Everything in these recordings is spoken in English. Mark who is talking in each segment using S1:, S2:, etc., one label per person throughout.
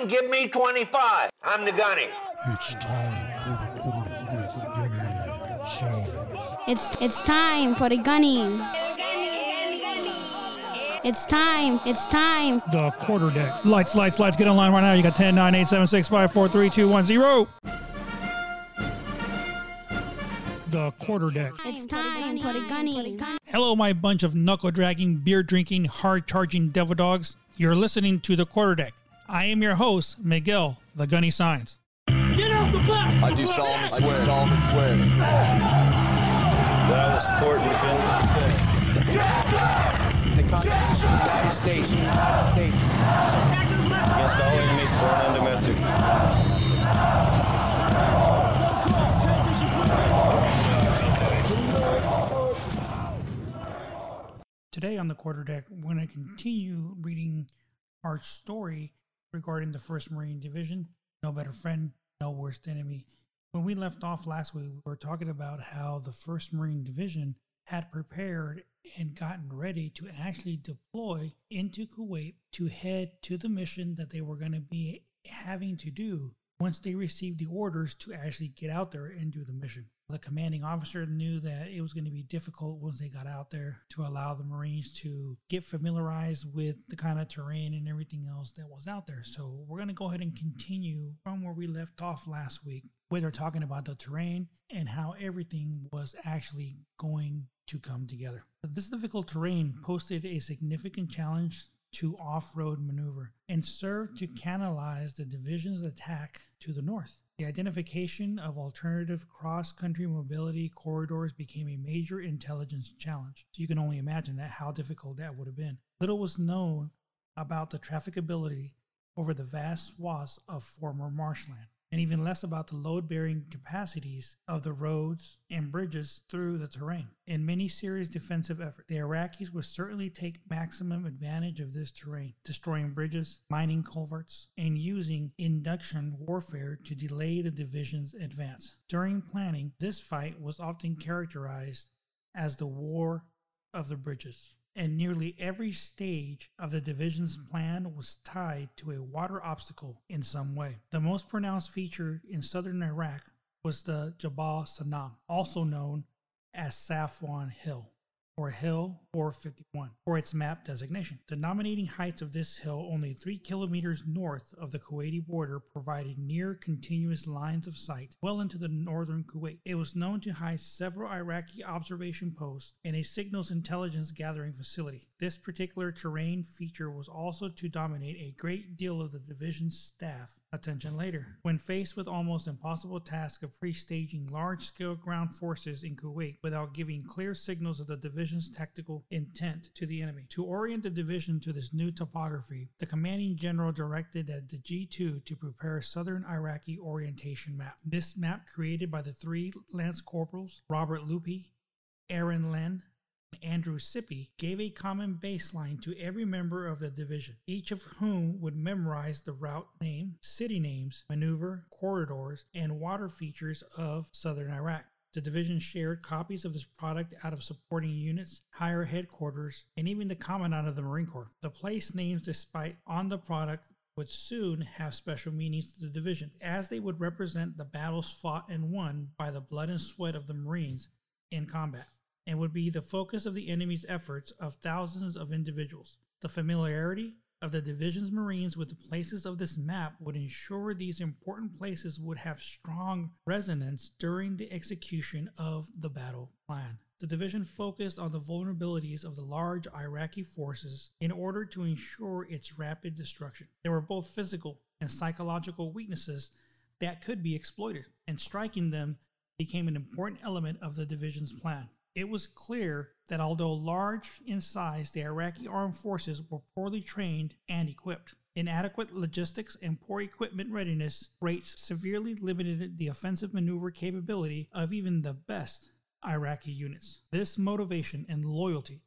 S1: and give me 25. I'm the gunny.
S2: It's time for the quarter with Gunny
S3: It's it's time for the gunning. It's time. It's time.
S4: The quarter deck. Lights, lights, lights. Get online right now. You got 10, 9, 8, 7, 6, 5, 4, 3, 2, 1, 0. The quarter deck.
S3: It's time for the gunning.
S4: Hello, my bunch of knuckle dragging, beer drinking, hard charging devil dogs. You're listening to the quarter deck. I am your host, Miguel, the Gunny Signs. Get off the bus!
S5: I do solemnly swear. I do solemnly swear. That I will support and defend
S6: the Constitution of the United States. United States.
S5: against all enemies, foreign and domestic.
S4: Today on the quarter deck, we're going to continue reading our story regarding the 1st Marine Division. No better friend, no worst enemy. When we left off last week, we were talking about how the 1st Marine Division had prepared and gotten ready to actually deploy into Kuwait to head to the mission that they were going to be having to do once they received the orders to actually get out there and do the mission. The commanding officer knew that it was going to be difficult once they got out there to allow the Marines to get familiarized with the kind of terrain and everything else that was out there. So we're going to go ahead and continue from where we left off last week, where they're talking about the terrain and how everything was actually going to come together. This difficult terrain posted a significant challenge to off road maneuver and served to canalize the division's attack to the north. The identification of alternative cross country mobility corridors became a major intelligence challenge. So you can only imagine that how difficult that would have been. Little was known about the trafficability over the vast swaths of former marshland and even less about the load bearing capacities of the roads and bridges through the terrain. In many serious defensive efforts, the Iraqis would certainly take maximum advantage of this terrain, destroying bridges, mining culverts, and using inundation warfare to delay the division's advance. During planning, this fight was often characterized as the War of the Bridges and nearly every stage of the division's plan was tied to a water obstacle in some way. The most pronounced feature in southern Iraq was the Jabal Sanam, also known as Safwan Hill or Hill 451 for its map designation. The nominating heights of this hill, only three kilometers north of the Kuwaiti border, provided near continuous lines of sight well into the northern Kuwait. It was known to house several Iraqi observation posts and a signals intelligence gathering facility. This particular terrain feature was also to dominate a great deal of the division's staff attention later. When faced with almost impossible task of pre-staging large-scale ground forces in Kuwait without giving clear signals of the division's tactical intent to the enemy. To orient the division to this new topography, the commanding general directed that the G2 to prepare a southern Iraqi orientation map. This map created by the three lance corporals, Robert Lupi, Aaron Len, Andrew Sippy gave a common baseline to every member of the division, each of whom would memorize the route name, city names, maneuver, corridors, and water features of southern Iraq. The division shared copies of this product out of supporting units, higher headquarters, and even the commandant of the Marine Corps. The place names despite on the product would soon have special meanings to the division, as they would represent the battles fought and won by the blood and sweat of the Marines in combat and would be the focus of the enemy's efforts of thousands of individuals. The familiarity of the division's Marines with the places of this map would ensure these important places would have strong resonance during the execution of the battle plan. The division focused on the vulnerabilities of the large Iraqi forces in order to ensure its rapid destruction. There were both physical and psychological weaknesses that could be exploited, and striking them became an important element of the division's plan. It was clear that although large in size, the Iraqi armed forces were poorly trained and equipped. Inadequate logistics and poor equipment readiness rates severely limited the offensive maneuver capability of even the best Iraqi units. This motivation and loyalty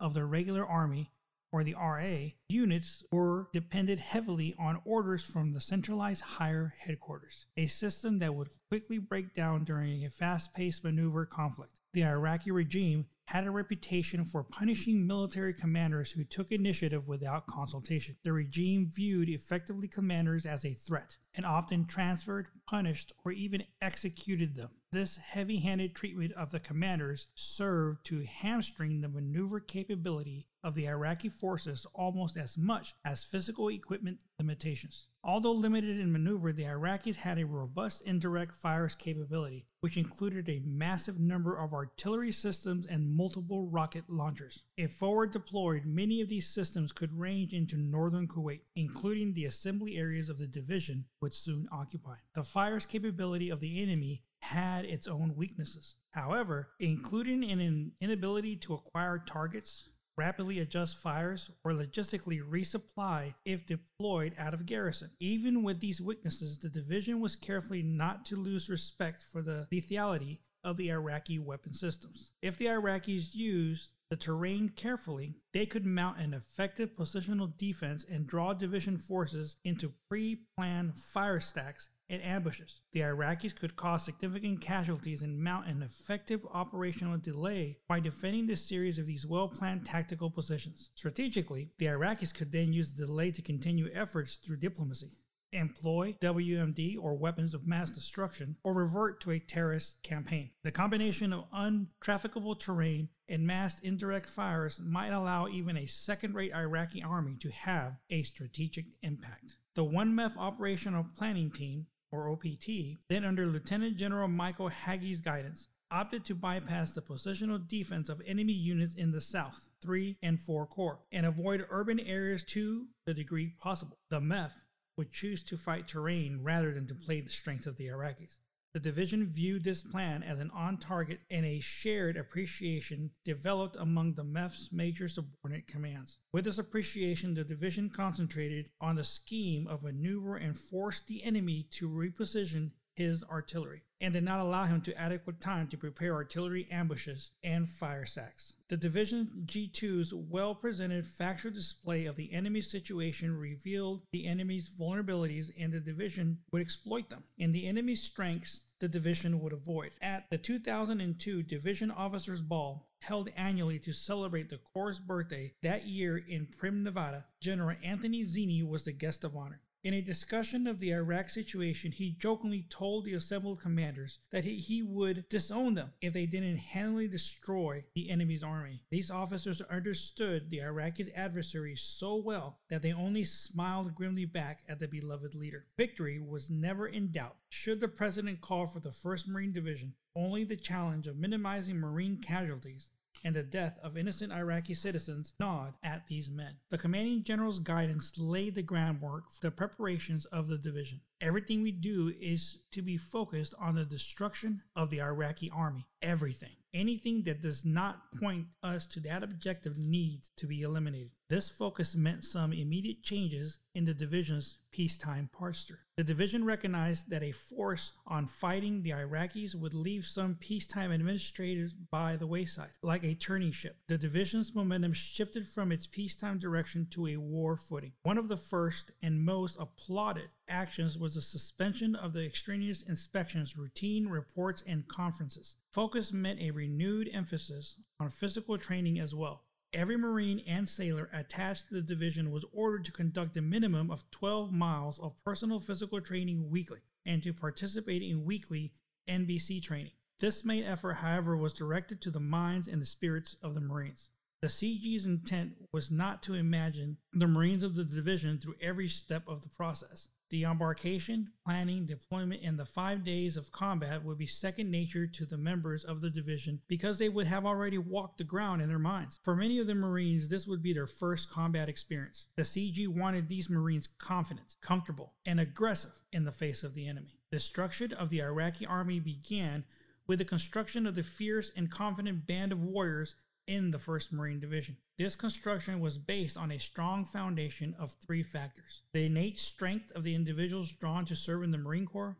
S4: of the regular army or the RA units were depended heavily on orders from the centralized higher headquarters, a system that would quickly break down during a fast paced maneuver conflict. The Iraqi regime had a reputation for punishing military commanders who took initiative without consultation. The regime viewed effectively commanders as a threat and often transferred, punished, or even executed them. This heavy handed treatment of the commanders served to hamstring the maneuver capability of the Iraqi forces almost as much as physical equipment limitations. Although limited in maneuver, the Iraqis had a robust indirect fires capability, which included a massive number of artillery systems and multiple rocket launchers. If forward deployed, many of these systems could range into northern Kuwait, including the assembly areas of the division would soon occupy. The fires capability of the enemy had its own weaknesses. However, including an inability to acquire targets, rapidly adjust fires, or logistically resupply if deployed out of garrison. Even with these weaknesses, the division was careful not to lose respect for the lethality of the Iraqi weapon systems. If the Iraqis used the terrain carefully, they could mount an effective positional defense and draw division forces into pre planned fire stacks and ambushes. The Iraqis could cause significant casualties and mount an effective operational delay by defending the series of these well planned tactical positions. Strategically, the Iraqis could then use the delay to continue efforts through diplomacy employ WMD or weapons of mass destruction, or revert to a terrorist campaign. The combination of untrafficable terrain and massed indirect fires might allow even a second rate Iraqi army to have a strategic impact. The 1MEF Operational Planning Team, or OPT, then under Lieutenant General Michael Hagee's guidance, opted to bypass the positional defense of enemy units in the South, 3 and 4 Corps, and avoid urban areas to the degree possible. The MEF would choose to fight terrain rather than to play the strengths of the Iraqis. The division viewed this plan as an on target and a shared appreciation developed among the MEF's major subordinate commands. With this appreciation, the division concentrated on the scheme of maneuver and forced the enemy to reposition his artillery and did not allow him to adequate time to prepare artillery ambushes and fire sacks. The Division G2's well presented factual display of the enemy's situation revealed the enemy's vulnerabilities and the division would exploit them, and the enemy's strengths the division would avoid. At the 2002 Division Officers Ball, held annually to celebrate the Corps' birthday that year in Primm, Nevada, General Anthony Zinni was the guest of honor. In a discussion of the Iraq situation, he jokingly told the assembled commanders that he, he would disown them if they didn't handily destroy the enemy's army. These officers understood the Iraqi adversaries so well that they only smiled grimly back at the beloved leader. Victory was never in doubt. Should the president call for the 1st Marine Division, only the challenge of minimizing Marine casualties and the death of innocent Iraqi citizens gnawed at these men. The commanding general's guidance laid the groundwork for the preparations of the division. Everything we do is to be focused on the destruction of the Iraqi army. Everything. Anything that does not point us to that objective needs to be eliminated. This focus meant some immediate changes in the division's peacetime posture. The division recognized that a force on fighting the Iraqis would leave some peacetime administrators by the wayside, like a turning ship. The division's momentum shifted from its peacetime direction to a war footing. One of the first and most applauded actions was the suspension of the extraneous inspections, routine reports, and conferences. Focus meant a renewed emphasis on physical training as well. Every Marine and sailor attached to the division was ordered to conduct a minimum of 12 miles of personal physical training weekly and to participate in weekly NBC training. This main effort, however, was directed to the minds and the spirits of the Marines. The CG's intent was not to imagine the Marines of the division through every step of the process. The embarkation, planning, deployment, and the five days of combat would be second nature to the members of the division because they would have already walked the ground in their minds. For many of the Marines, this would be their first combat experience. The CG wanted these Marines confident, comfortable, and aggressive in the face of the enemy. Destruction of the Iraqi army began with the construction of the fierce and confident band of warriors in the 1st Marine Division. This construction was based on a strong foundation of three factors the innate strength of the individuals drawn to serve in the Marine Corps,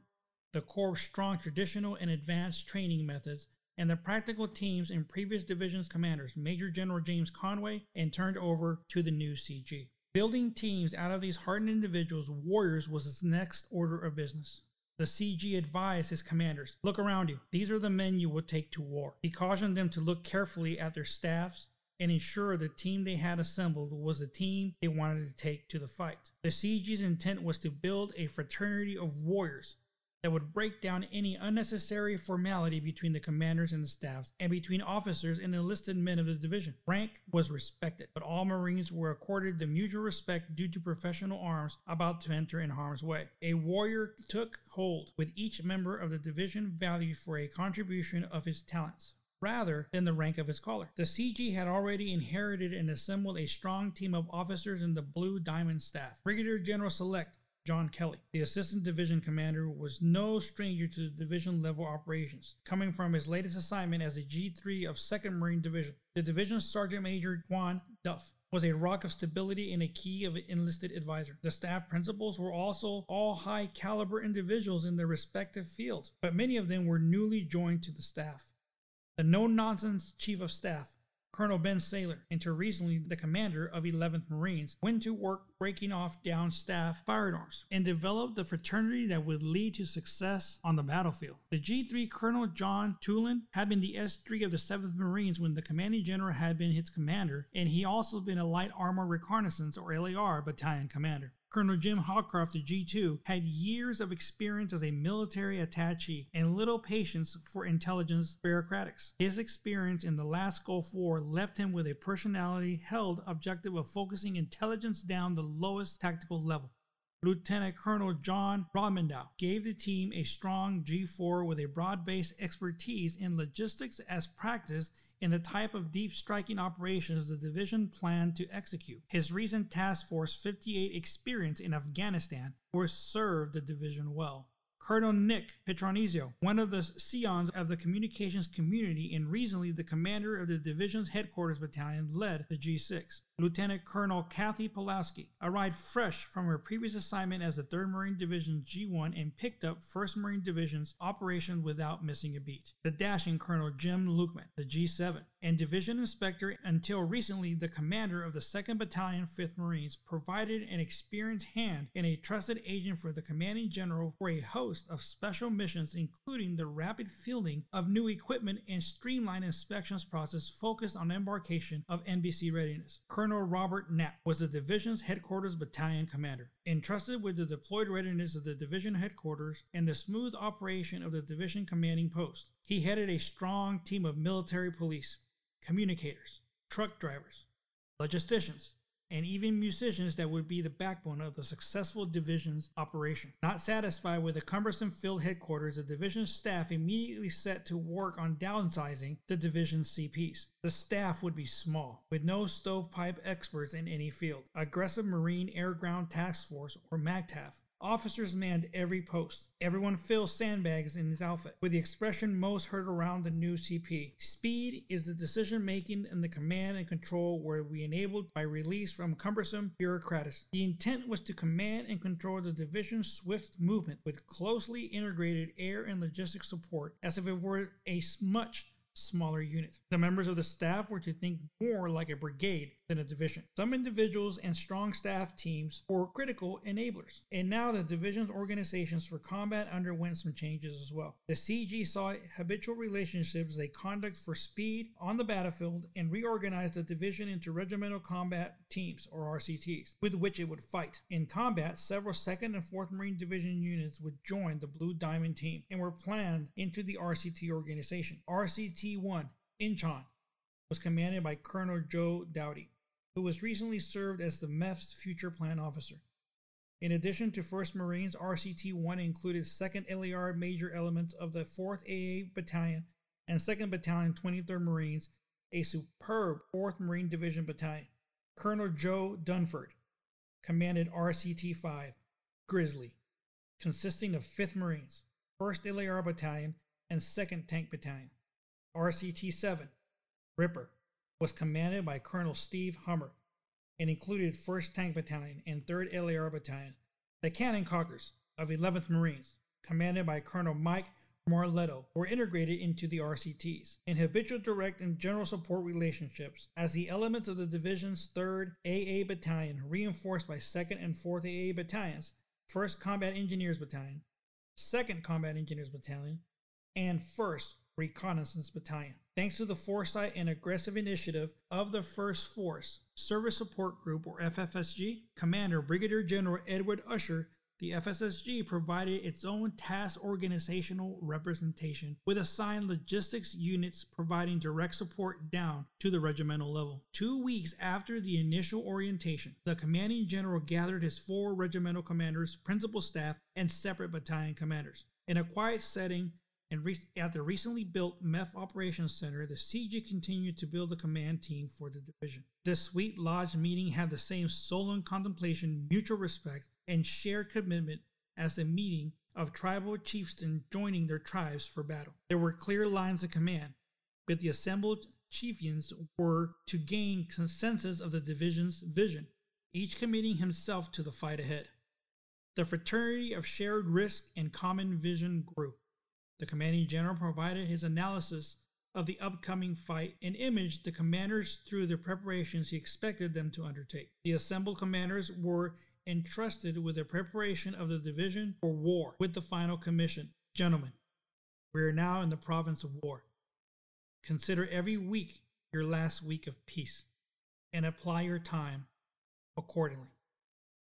S4: the Corps' strong traditional and advanced training methods, and the practical teams and previous divisions commanders, Major General James Conway, and turned over to the new CG. Building teams out of these hardened individuals, warriors, was its next order of business. The CG advised his commanders Look around you. These are the men you will take to war. He cautioned them to look carefully at their staffs and ensure the team they had assembled was the team they wanted to take to the fight. The CG's intent was to build a fraternity of warriors that would break down any unnecessary formality between the commanders and the staffs and between officers and enlisted men of the division. Rank was respected, but all Marines were accorded the mutual respect due to professional arms about to enter in harm's way. A warrior took hold with each member of the division valued for a contribution of his talents rather than the rank of his collar. The CG had already inherited and assembled a strong team of officers in the Blue Diamond staff. Brigadier General Select John Kelly. The assistant division commander was no stranger to division level operations, coming from his latest assignment as a G3 of 2nd Marine Division. The division's Sergeant Major Juan Duff was a rock of stability and a key of an enlisted advisor. The staff principals were also all high caliber individuals in their respective fields, but many of them were newly joined to the staff. The no nonsense chief of staff Colonel Ben Saylor, until recently the commander of 11th Marines, went to work breaking off down staff firearms and developed the fraternity that would lead to success on the battlefield. The G3 Colonel John Toolan had been the S3 of the 7th Marines when the commanding general had been its commander, and he also been a light armor reconnaissance or LAR battalion commander. Colonel Jim Howcroft, the G2, had years of experience as a military attaché and little patience for intelligence bureaucratics. His experience in the last Gulf War left him with a personality held objective of focusing intelligence down the lowest tactical level. Lieutenant Colonel John Broadmeadow gave the team a strong G4 with a broad based expertise in logistics as practiced in the type of deep striking operations the division planned to execute. His recent Task Force 58 experience in Afghanistan would serve the division well. Colonel Nick Petronzio, one of the scions of the communications community and recently the commander of the division's headquarters battalion, led the G6. Lieutenant Colonel Kathy Pulaski arrived fresh from her previous assignment as the 3rd Marine Division G1 and picked up 1st Marine Division's operation without missing a beat. The dashing Colonel Jim Lukeman, the G7, and Division Inspector until recently the commander of the 2nd Battalion 5th Marines, provided an experienced hand and a trusted agent for the commanding general for a host of special missions including the rapid fielding of new equipment and streamlined inspections process focused on embarkation of NBC readiness. Colonel Colonel Robert Knapp was the division's headquarters battalion commander, entrusted with the deployed readiness of the division headquarters and the smooth operation of the division commanding post. He headed a strong team of military police, communicators, truck drivers, logisticians, and even musicians that would be the backbone of the successful division's operation. Not satisfied with the cumbersome field headquarters, the division's staff immediately set to work on downsizing the division's CPs. The staff would be small, with no stovepipe experts in any field. Aggressive Marine Air Ground Task Force, or MAGTF, Officers manned every post. Everyone fills sandbags in his outfit, with the expression most heard around the new CP. Speed is the decision making and the command and control were we enabled by release from cumbersome bureaucrats. The intent was to command and control the division's swift movement with closely integrated air and logistics support as if it were a much smaller unit. The members of the staff were to think more like a brigade than a division. Some individuals and strong staff teams were critical enablers, and now the division's organizations for combat underwent some changes as well. The CG saw habitual relationships they conduct for speed on the battlefield and reorganized the division into regimental combat teams or RCTs, with which it would fight. In combat, several 2nd and 4th Marine Division units would join the Blue Diamond team and were planned into the RCT organization. RCT 1 Inchon was commanded by Colonel Joe Dowdy who was recently served as the MEF's future plan officer. In addition to 1st Marines, RCT 1 included 2nd LAR major elements of the 4th AA Battalion and 2nd Battalion 23rd Marines, a superb 4th Marine Division battalion. Colonel Joe Dunford commanded RCT 5, Grizzly, consisting of 5th Marines, 1st LAR Battalion, and 2nd Tank Battalion. RCT 7, Ripper, was commanded by Colonel Steve Hummer and included 1st Tank Battalion and 3rd LAR Battalion. The Cannon Cockers of 11th Marines, commanded by Colonel Mike Marletto, were integrated into the RCTs in habitual direct and general support relationships as the elements of the division's 3rd AA Battalion, reinforced by 2nd and 4th AA Battalions, 1st Combat Engineers Battalion, 2nd Combat Engineers Battalion, and 1st Reconnaissance Battalion. Thanks to the foresight and aggressive initiative of the 1st Force Service Support Group, or FSSG, Commander Brigadier General Edward Usher the FSSG provided its own task organizational representation with assigned logistics units providing direct support down to the regimental level. Two weeks after the initial orientation, the commanding general gathered his four regimental commanders, principal staff, and separate battalion commanders. In a quiet setting, and re- at the recently built MEF Operations Center, the CG continued to build a command team for the division. This sweet lodge meeting had the same solemn contemplation, mutual respect, and shared commitment as a meeting of tribal chieftains joining their tribes for battle. There were clear lines of command, but the assembled chieftains were to gain consensus of the division's vision, each committing himself to the fight ahead. The fraternity of shared risk and common vision grew. The commanding general provided his analysis of the upcoming fight and imaged the commanders through the preparations he expected them to undertake. The assembled commanders were entrusted with the preparation of the division for war with the final commission. Gentlemen, we are now in the province of war. Consider every week your last week of peace and apply your time accordingly.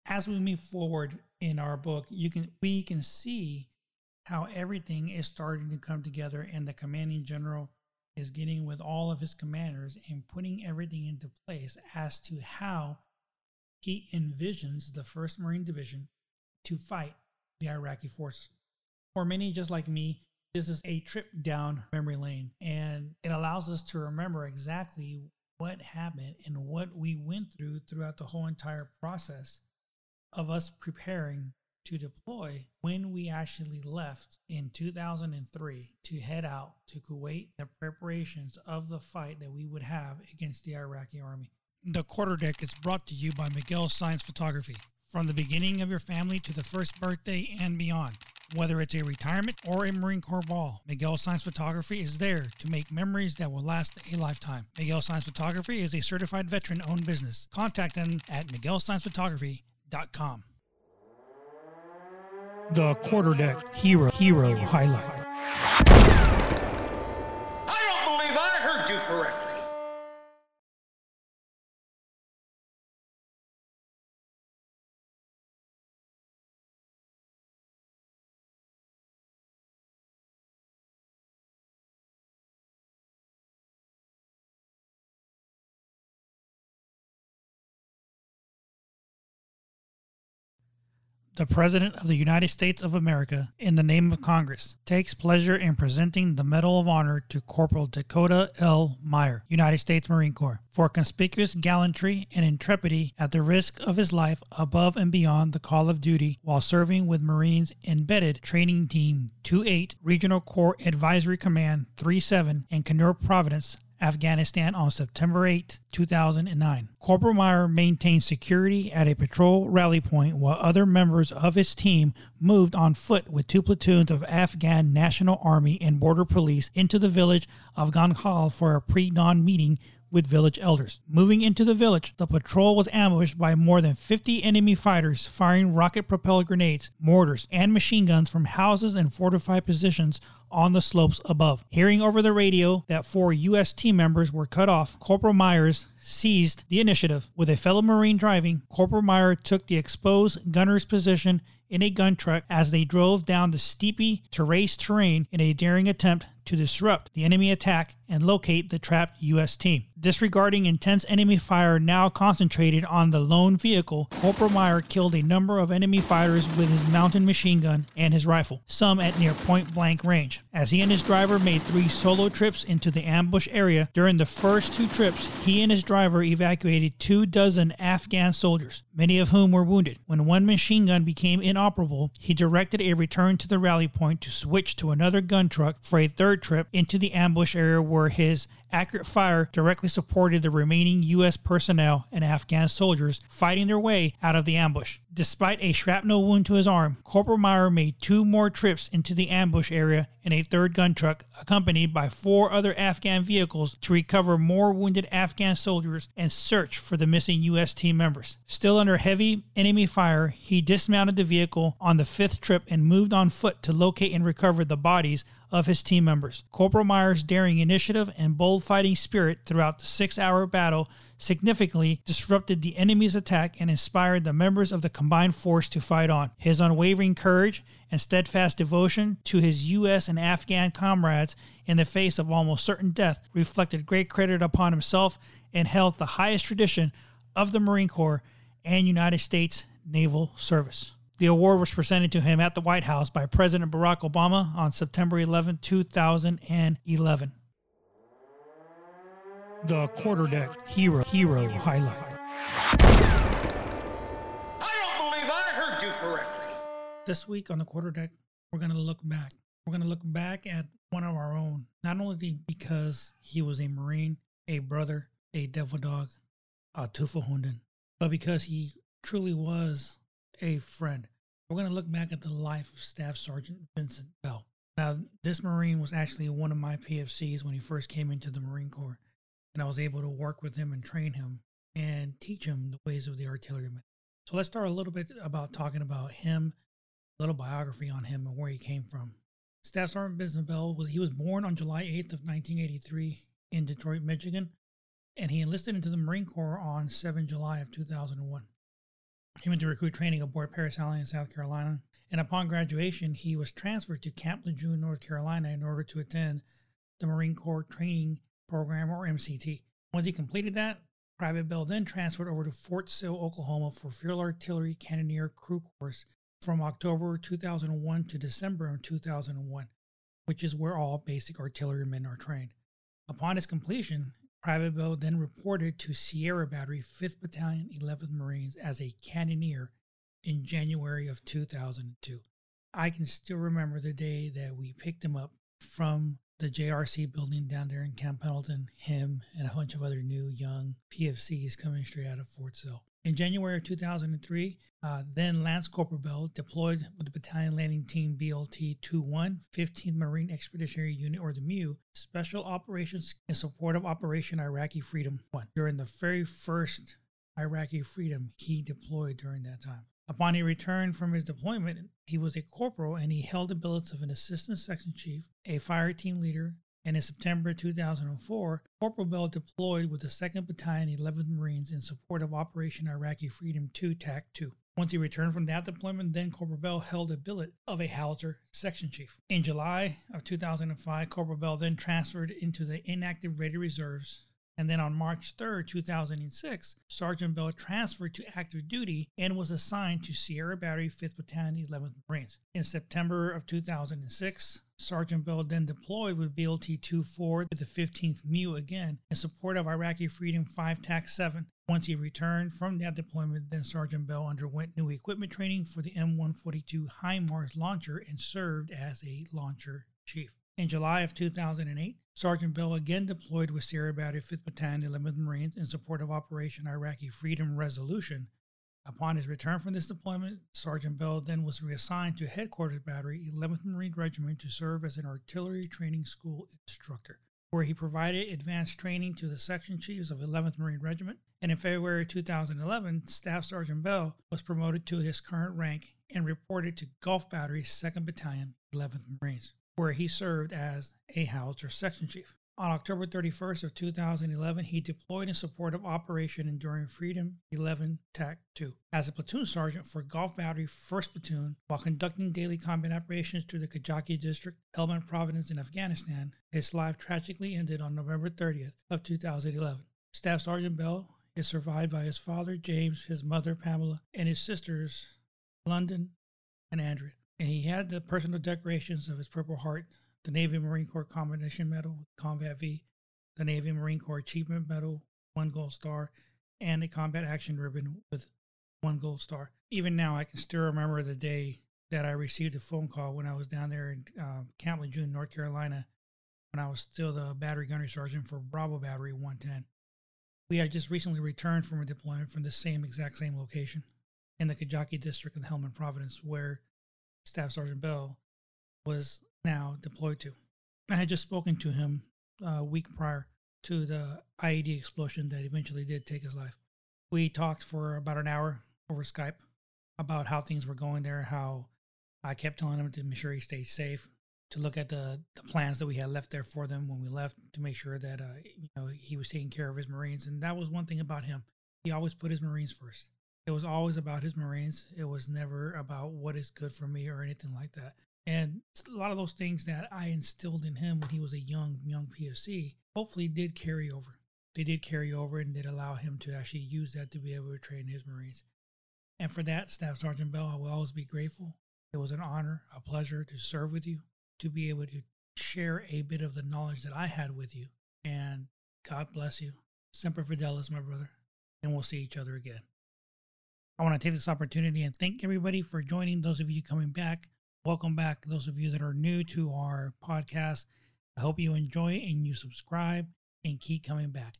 S4: As we move forward in our book, you can we can see how everything is starting to come together and the commanding general is getting with all of his commanders and putting everything into place as to how he envisions the 1st Marine Division to fight the Iraqi forces. For many just like me, this is a trip down memory lane and it allows us to remember exactly what happened and what we went through throughout the whole entire process of us preparing to deploy when we actually left in 2003 to head out to Kuwait, the preparations of the fight that we would have against the Iraqi army. The quarterdeck is brought to you by Miguel Science Photography. From the beginning of your family to the first birthday and beyond, whether it's a retirement or a Marine Corps ball, Miguel Science Photography is there to make memories that will last a lifetime. Miguel Science Photography is a certified veteran owned business. Contact them at miguelsciencephotography.com. The quarterdeck hero hero highlight.
S1: I don't believe I heard you correctly.
S4: The President of the United States of America, in the name of Congress, takes pleasure in presenting the Medal of Honor to Corporal Dakota L. Meyer, United States Marine Corps, for conspicuous gallantry and intrepidity at the risk of his life above and beyond the call of duty while serving with Marines Embedded Training Team 28, Regional Corps Advisory Command 37 in Kunar Province, Afghanistan on September 8, 2009. Corporal Meyer maintained security at a patrol rally point while other members of his team moved on foot with two platoons of Afghan National Army and Border Police into the village of Ganjgal for a pre dawn meeting with village elders. Moving into the village, the patrol was ambushed by more than 50 enemy fighters firing rocket propelled grenades, mortars, and machine guns from houses and fortified positions on the slopes above. Hearing over the radio that four U.S. team members were cut off, Corporal Myers seized the initiative. With a fellow Marine driving, Corporal Meyer took the exposed gunner's position in a gun truck as they drove down the steepy terrace terrain in a daring attempt to disrupt the enemy attack and locate the trapped U.S. team. Disregarding intense enemy fire now concentrated on the lone vehicle, Corporal Meyer killed a number of enemy fighters with his mountain machine gun and his rifle, some at near point blank range. As he and his driver made three solo trips into the ambush area, during the first two trips, he and his driver evacuated two dozen Afghan soldiers, many of whom were wounded. When one machine gun became inoperable, he directed a return to the rally point to switch to another gun truck for a third trip into the ambush area where his accurate fire directly supported the remaining U.S. personnel and Afghan soldiers fighting their way out of the ambush. Despite a shrapnel wound to his arm, Corporal Meyer made two more trips into the ambush area in a third gun truck, accompanied by four other Afghan vehicles to recover more wounded Afghan soldiers and search for the missing U.S. team members. Still under heavy enemy fire, he dismounted the vehicle on the fifth trip and moved on foot to locate and recover the bodies of his team members. Corporal Myers' daring initiative and bold fighting spirit throughout the six hour battle significantly disrupted the enemy's attack and inspired the members of the combined force to fight on. His unwavering courage and steadfast devotion to his U.S. and Afghan comrades in the face of almost certain death reflected great credit upon himself and held the highest tradition of the Marine Corps and United States Naval Service. The award was presented to him at the White House by President Barack Obama on September 11, 2011. The quarterdeck hero hero highlight.
S1: I don't believe I heard you correctly.
S4: This week on the quarterdeck, we're going to look back. We're going to look back at one of our own, not only because he was a Marine, a brother, a devil dog, a Tufahunden, but because he truly was a friend. We're going to look back at the life of Staff Sergeant Vincent Bell. Now, this Marine was actually one of my PFCs when he first came into the Marine Corps, and I was able to work with him and train him and teach him the ways of the artilleryman. So let's start a little bit about talking about him, a little biography on him and where he came from. Staff Sergeant Vincent Bell was he was born on July 8th of 1983 in Detroit, Michigan, and he enlisted into the Marine Corps on 7 July of 2001. He went to recruit training aboard Parris Island in South Carolina, and upon graduation, he was transferred to Camp Lejeune, North Carolina, in order to attend the Marine Corps Training Program or MCT. Once he completed that, Private Bell then transferred over to Fort Sill, Oklahoma for Field Artillery Cannoneer Crew Course from October 2001 to December of 2001, which is where all basic artillerymen are trained. Upon his completion, Private Bell then reported to Sierra Battery, 5th Battalion, 11th Marines as a cannoneer in January of 2002. I can still remember the day that we picked him up from the JRC building down there in Camp Pendleton, him and a bunch of other new young PFCs coming straight out of Fort Sill. In January of 2003, uh, then Lance Corporal Bell deployed with the Battalion Landing Team BLT 21, 15th Marine Expeditionary Unit, or the MEU, Special Operations in support of Operation Iraqi Freedom 1. During the very first Iraqi Freedom he deployed during that time. Upon he return from his deployment, he was a corporal and he held the billets of an assistant section chief, a fire team leader, and in September 2004, Corporal Bell deployed with the 2nd Battalion, 11th Marines in support of Operation Iraqi Freedom 2 TAC 2. Once he returned from that deployment, then Corporal Bell held a billet of a Howitzer section chief. In July of 2005, Corporal Bell then transferred into the inactive Ready Reserves and then on March 3, 2006, Sergeant Bell transferred to active duty and was assigned to Sierra Battery 5th Battalion 11th Marines. In September of 2006, Sergeant Bell then deployed with BLT 24 to the 15th MEU again in support of Iraqi Freedom 5 TAC 7. Once he returned from that deployment, then Sergeant Bell underwent new equipment training for the M142 HIMARS launcher and served as a launcher chief. In July of 2008, Sergeant Bell again deployed with Sierra Battery 5th Battalion, 11th Marines in support of Operation Iraqi Freedom Resolution. Upon his return from this deployment, Sergeant Bell then was reassigned to Headquarters Battery, 11th Marine Regiment to serve as an artillery training school instructor, where he provided advanced training to the section chiefs of 11th Marine Regiment. And in February 2011, Staff Sergeant Bell was promoted to his current rank and reported to Golf Battery, 2nd Battalion, 11th Marines where he served as a Howitzer section chief. On October 31st of 2011, he deployed in support of Operation Enduring Freedom 11 TAC 2 as a platoon sergeant for Golf Battery 1st Platoon while conducting daily combat operations through the Kajaki District, Helmand Province in Afghanistan. His life tragically ended on November 30th of 2011. Staff Sergeant Bell is survived by his father James, his mother Pamela, and his sisters London and Andrea and he had the personal decorations of his Purple Heart, the Navy Marine Corps Commendation Medal, Combat V, the Navy Marine Corps Achievement Medal, one gold star, and a Combat Action Ribbon with one gold star. Even now, I can still remember the day that I received a phone call when I was down there in uh, Camp Lejeune, North Carolina, when I was still the battery gunnery sergeant for Bravo Battery 110. We had just recently returned from a deployment from the same exact same location. in the Kajaki district of Helmand Providence, where Staff Sergeant Bell was now deployed to. I had just spoken to him a week prior to the IED explosion that eventually did take his life. We talked for about an hour over Skype about how things were going there, how I kept telling him to make sure he stayed safe, to look at the, the plans that we had left there for them when we left, to make sure that uh, you know he was taking care of his Marines. And that was one thing about him. He always put his Marines first. It was always about his Marines. It was never about what is good for me or anything like that. And a lot of those things that I instilled in him when he was a young, young POC hopefully did carry over. They did carry over and did allow him to actually use that to be able to train his Marines. And for that, Staff Sergeant Bell, I will always be grateful. It was an honor, a pleasure to serve with you, to be able to share a bit of the knowledge that I had with you. And God bless you. Semper Fidelis, my brother. And we'll see each other again. I want to take this opportunity and thank everybody for joining. Those of you coming back, welcome back. Those of you that are new to our podcast, I hope you enjoy and you subscribe and keep coming back.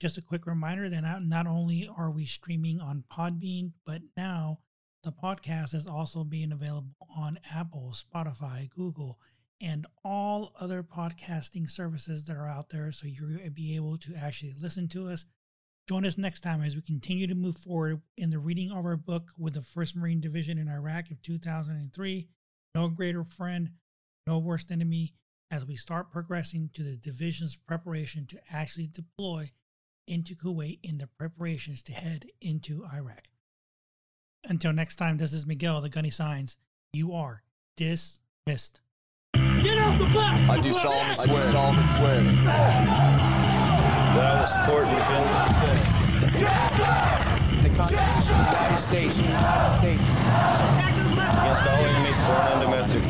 S4: Just a quick reminder that not, only are we streaming on Podbean, but now the podcast is also being available on Apple, Spotify, Google, and all other podcasting services that are out there. So you'll be able to actually listen to us. Join us next time as we continue to move forward in the reading of our book with the 1st Marine Division in Iraq of 2003. No greater friend, no worst enemy, as we start progressing to the division's preparation to actually deploy into Kuwait in the preparations to head into Iraq. Until next time, this is Miguel, the Gunny Signs. You are dismissed.
S1: Get out the bus!
S5: I do solemnly swear. I do solemnly swear. That I will support and defend
S6: The Constitution of the United States. United States
S5: against all enemies, foreign and domestic.